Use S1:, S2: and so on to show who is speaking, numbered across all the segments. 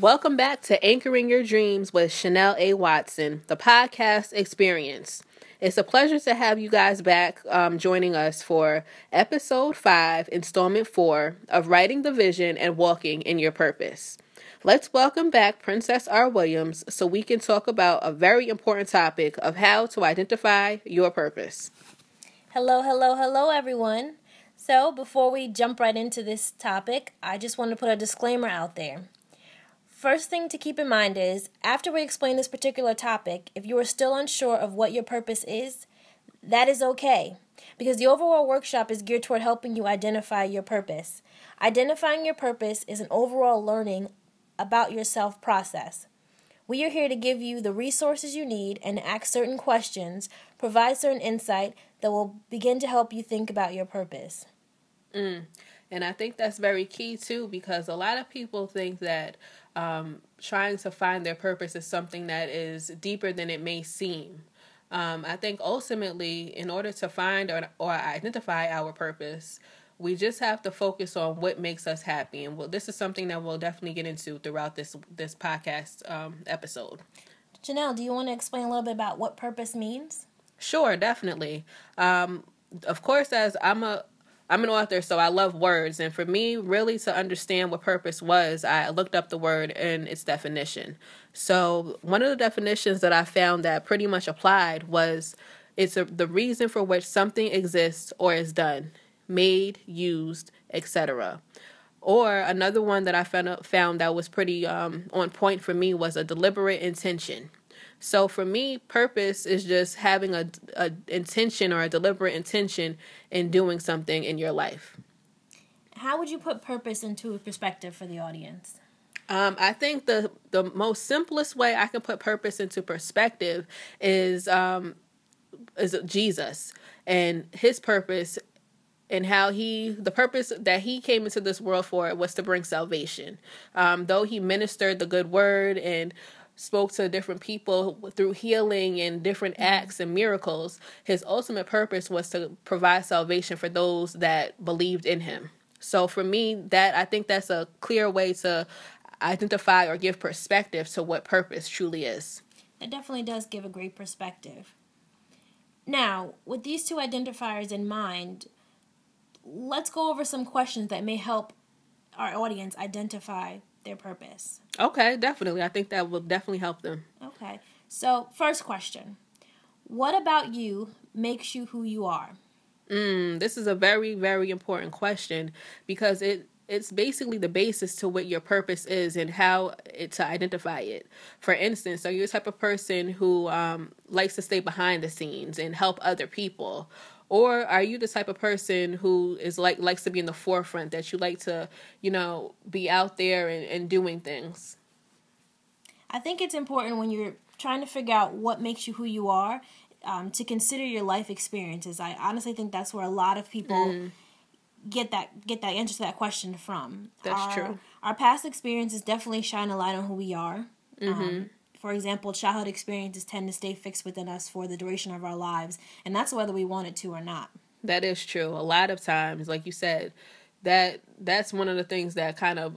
S1: Welcome back to Anchoring Your Dreams with Chanel A. Watson, the podcast experience. It's a pleasure to have you guys back um, joining us for episode five, installment four of Writing the Vision and Walking in Your Purpose. Let's welcome back Princess R. Williams so we can talk about a very important topic of how to identify your purpose.
S2: Hello, hello, hello, everyone. So, before we jump right into this topic, I just want to put a disclaimer out there. First thing to keep in mind is after we explain this particular topic, if you are still unsure of what your purpose is, that is okay because the overall workshop is geared toward helping you identify your purpose. Identifying your purpose is an overall learning about yourself process. We are here to give you the resources you need and ask certain questions, provide certain insight that will begin to help you think about your purpose.
S1: Mm. And I think that's very key too because a lot of people think that um, trying to find their purpose is something that is deeper than it may seem. Um, I think ultimately, in order to find or, or identify our purpose, we just have to focus on what makes us happy, and well, this is something that we'll definitely get into throughout this this podcast um, episode.
S2: Chanel, do you want to explain a little bit about what purpose means?
S1: Sure, definitely. Um, of course, as I'm a I'm an author, so I love words. And for me, really to understand what purpose was, I looked up the word and its definition. So, one of the definitions that I found that pretty much applied was it's a, the reason for which something exists or is done, made, used, etc. Or another one that I found, found that was pretty um, on point for me was a deliberate intention. So for me, purpose is just having a, a intention or a deliberate intention in doing something in your life.
S2: How would you put purpose into perspective for the audience?
S1: Um, I think the the most simplest way I can put purpose into perspective is um, is Jesus and his purpose and how he the purpose that he came into this world for was to bring salvation. Um, though he ministered the good word and spoke to different people through healing and different mm-hmm. acts and miracles, his ultimate purpose was to provide salvation for those that believed in him. So for me, that I think that's a clear way to identify or give perspective to what purpose truly is.
S2: That definitely does give a great perspective. Now, with these two identifiers in mind, let's go over some questions that may help our audience identify their purpose.
S1: Okay, definitely. I think that will definitely help them.
S2: Okay. So, first question What about you makes you who you are?
S1: Mm, this is a very, very important question because it it's basically the basis to what your purpose is and how it, to identify it. For instance, are you the type of person who um, likes to stay behind the scenes and help other people? Or are you the type of person who is like likes to be in the forefront that you like to you know be out there and, and doing things?
S2: I think it's important when you're trying to figure out what makes you who you are um, to consider your life experiences. I honestly think that's where a lot of people mm. get that get that answer to that question from.
S1: That's
S2: our,
S1: true.
S2: our past experiences definitely shine a light on who we are. Mm-hmm. um, for example, childhood experiences tend to stay fixed within us for the duration of our lives, and that's whether we want it to or not.
S1: That is true. A lot of times, like you said, that that's one of the things that kind of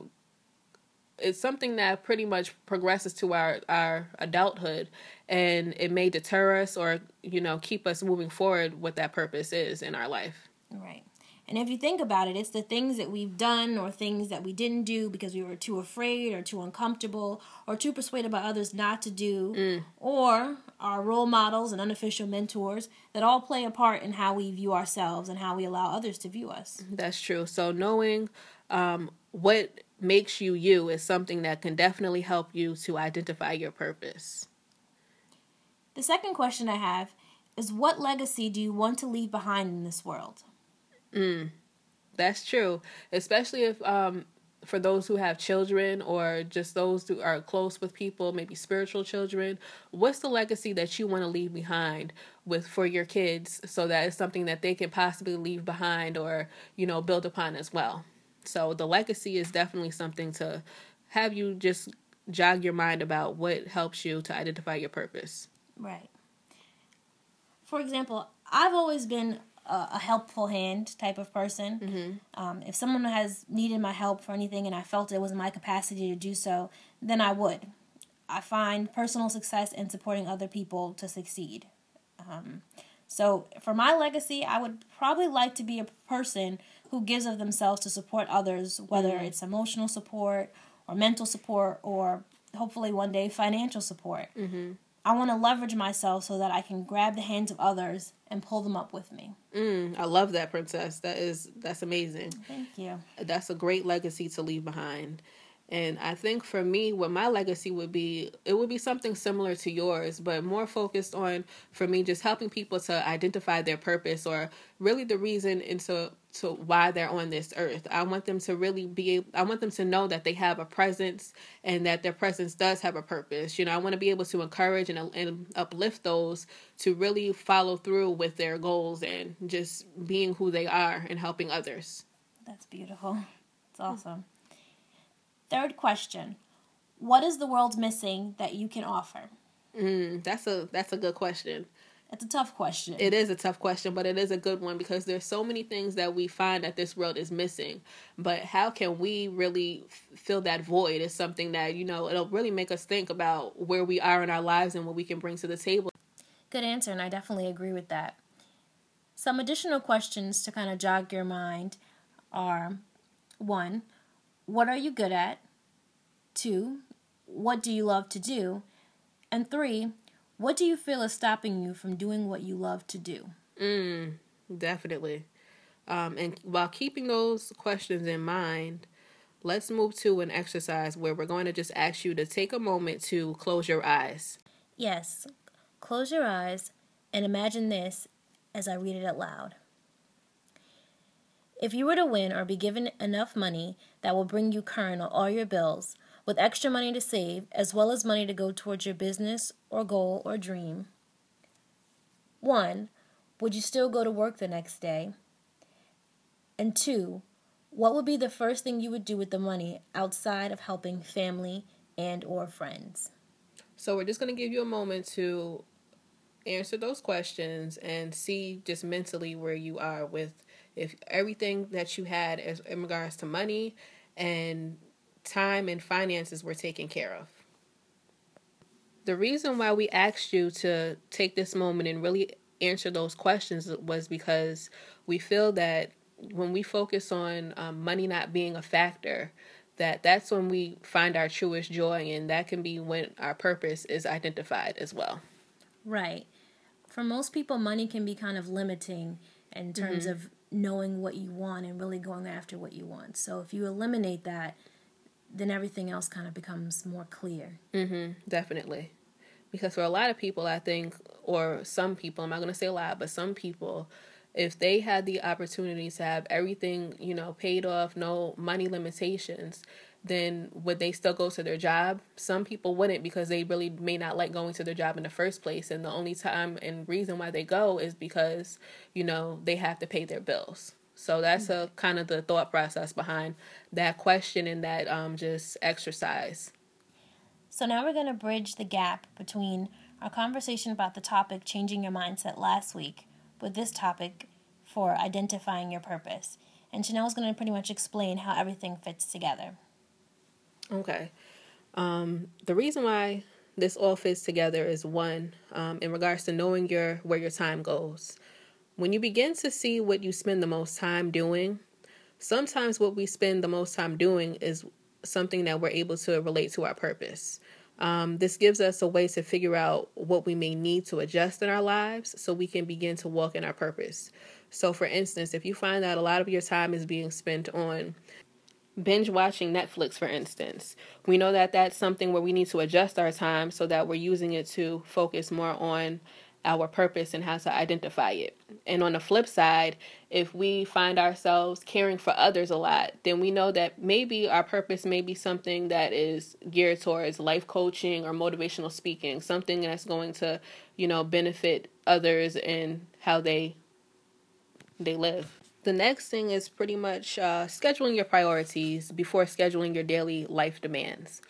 S1: it's something that pretty much progresses to our our adulthood and it may deter us or you know keep us moving forward what that purpose is in our life
S2: right and if you think about it, it's the things that we've done or things that we didn't do because we were too afraid or too uncomfortable or too persuaded by others not to do, mm. or our role models and unofficial mentors that all play a part in how we view ourselves and how we allow others to view us.
S1: That's true. So knowing um, what makes you you is something that can definitely help you to identify your purpose.
S2: The second question I have is what legacy do you want to leave behind in this world?
S1: Mm, that's true, especially if um for those who have children or just those who are close with people, maybe spiritual children, what's the legacy that you want to leave behind with for your kids so that it's something that they can possibly leave behind or, you know, build upon as well. So the legacy is definitely something to have you just jog your mind about what helps you to identify your purpose.
S2: Right. For example, I've always been a, a helpful hand type of person.
S1: Mm-hmm.
S2: Um, if someone has needed my help for anything and I felt it was my capacity to do so, then I would. I find personal success in supporting other people to succeed. Um, so, for my legacy, I would probably like to be a person who gives of themselves to support others, whether
S1: Mm-hmm.
S2: it's emotional support or mental support or hopefully one day financial support.
S1: Mm-hmm.
S2: I want to leverage myself so that I can grab the hands of others and pull them up with me.
S1: Mm, I love that, princess. That is that's amazing.
S2: Thank you.
S1: That's a great legacy to leave behind. And I think for me, what my legacy would be, it would be something similar to yours, but more focused on, for me, just helping people to identify their purpose or really the reason into to why they're on this earth. I want them to really be, able, I want them to know that they have a presence and that their presence does have a purpose. You know, I want to be able to encourage and, and uplift those to really follow through with their goals and just being who they are and helping others.
S2: That's beautiful. It's awesome. Third question What is the world missing that you can offer?
S1: Mm, that's a that's a good question.
S2: It's a tough question.
S1: It is a tough question, but it is a good one because there's so many things that we find that this world is missing. But how can we really f- fill that void is something that, you know, it'll really make us think about where we are in our lives and what we can bring to the table.
S2: Good answer, and I definitely agree with that. Some additional questions to kind of jog your mind are one, what are you good at? Two, what do you love to do? And three, what do you feel is stopping you from doing what you love to do?
S1: Mm, definitely. Um, and while keeping those questions in mind, let's move to an exercise where we're going to just ask you to take a moment to close your eyes.
S2: Yes, close your eyes and imagine this as I read it out loud. If you were to win or be given enough money that will bring you current on all your bills, with extra money to save, as well as money to go towards your business or goal or dream, one, would you still go to work the next day? And two, what would be the first thing you would do with the money outside of helping family and or friends?
S1: So we're just going to give you a moment to answer those questions and see just mentally where you are with if everything that you had as in regards to money and time and finances were taken care of. The reason why we asked you to take this moment and really answer those questions was because we feel that when we focus on um, money not being a factor, that that's when we find our truest joy and that can be when our purpose is identified as well
S2: right for most people money can be kind of limiting in terms mm-hmm. of knowing what you want and really going after what you want so if you eliminate that then everything else kind of becomes more clear
S1: mm-hmm definitely because for a lot of people i think or some people i'm not going to say a lot but some people if they had the opportunity to have everything, you know, paid off, no money limitations, then would they still go to their job? Some people wouldn't because they really may not like going to their job in the first place. And the only time and reason why they go is because, you know, they have to pay their bills. So that's a kind of the thought process behind that question and that um, just exercise.
S2: So now we're going to bridge the gap between our conversation about the topic changing your mindset last week with this topic for identifying your purpose. And Chanel's going to pretty much explain how everything fits together.
S1: Okay. Um, the reason why this all fits together is one, um, in regards to knowing your where your time goes. When you begin to see what you spend the most time doing, sometimes what we spend the most time doing is something that we're able to relate to our purpose. Um, this gives us a way to figure out what we may need to adjust in our lives so we can begin to walk in our purpose. So, for instance, if you find that a lot of your time is being spent on binge watching Netflix, for instance, we know that that's something where we need to adjust our time so that we're using it to focus more on our purpose and how to identify it. And on the flip side, if we find ourselves caring for others a lot, then we know that maybe our purpose may be something that is geared towards life coaching or motivational speaking, something that's going to, you know, benefit others and how they they live. The next thing is pretty much uh, scheduling your priorities before scheduling your daily life demands.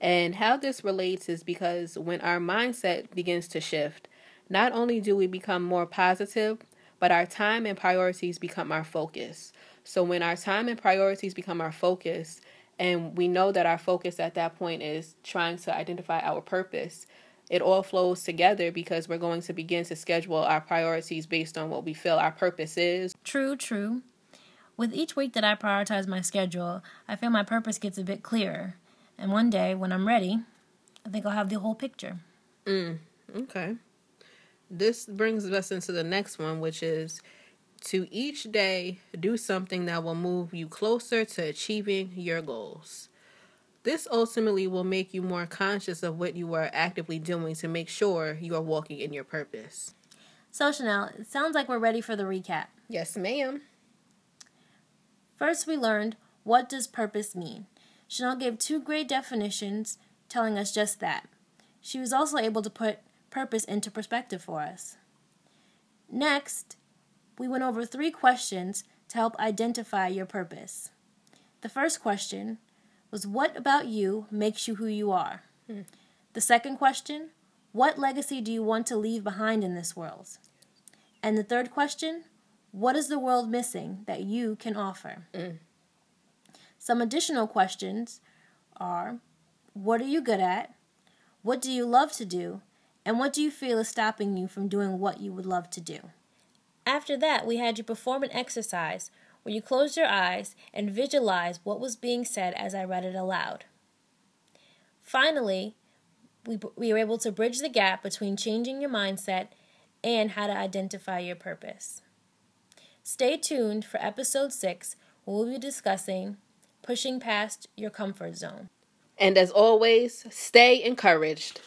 S1: And how this relates is because when our mindset begins to shift, not only do we become more positive, but our time and priorities become our focus. So when our time and priorities become our focus, and we know that our focus at that point is trying to identify our purpose, it all flows together because we're going to begin to schedule our priorities based on what we feel our purpose is.
S2: True, true. With each week that I prioritize my schedule, I feel my purpose gets a bit clearer. And one day, when I'm ready, I think I'll have the whole picture.
S1: Mm, okay. This brings us into the next one, which is to each day do something that will move you closer to achieving your goals. This ultimately will make you more conscious of what you are actively doing to make sure you are walking in your purpose.
S2: So, Chanel, it sounds like we're ready for the recap.
S1: Yes, ma'am.
S2: First, we learned what does purpose mean. Chanel gave two great definitions telling us just that. She was also able to put purpose into perspective for us. Next, we went over three questions to help identify your purpose. The first question was What about you makes you who you are? Hmm. The second question What legacy do you want to leave behind in this world? And the third question What is the world missing that you can offer? Mm. Some additional questions are What are you good at? What do you love to do? And what do you feel is stopping you from doing what you would love to do? After that, we had you perform an exercise where you closed your eyes and visualized what was being said as I read it aloud. Finally, we, we were able to bridge the gap between changing your mindset and how to identify your purpose. Stay tuned for episode 6, where we'll be discussing pushing past your comfort zone.
S1: And as always, stay encouraged.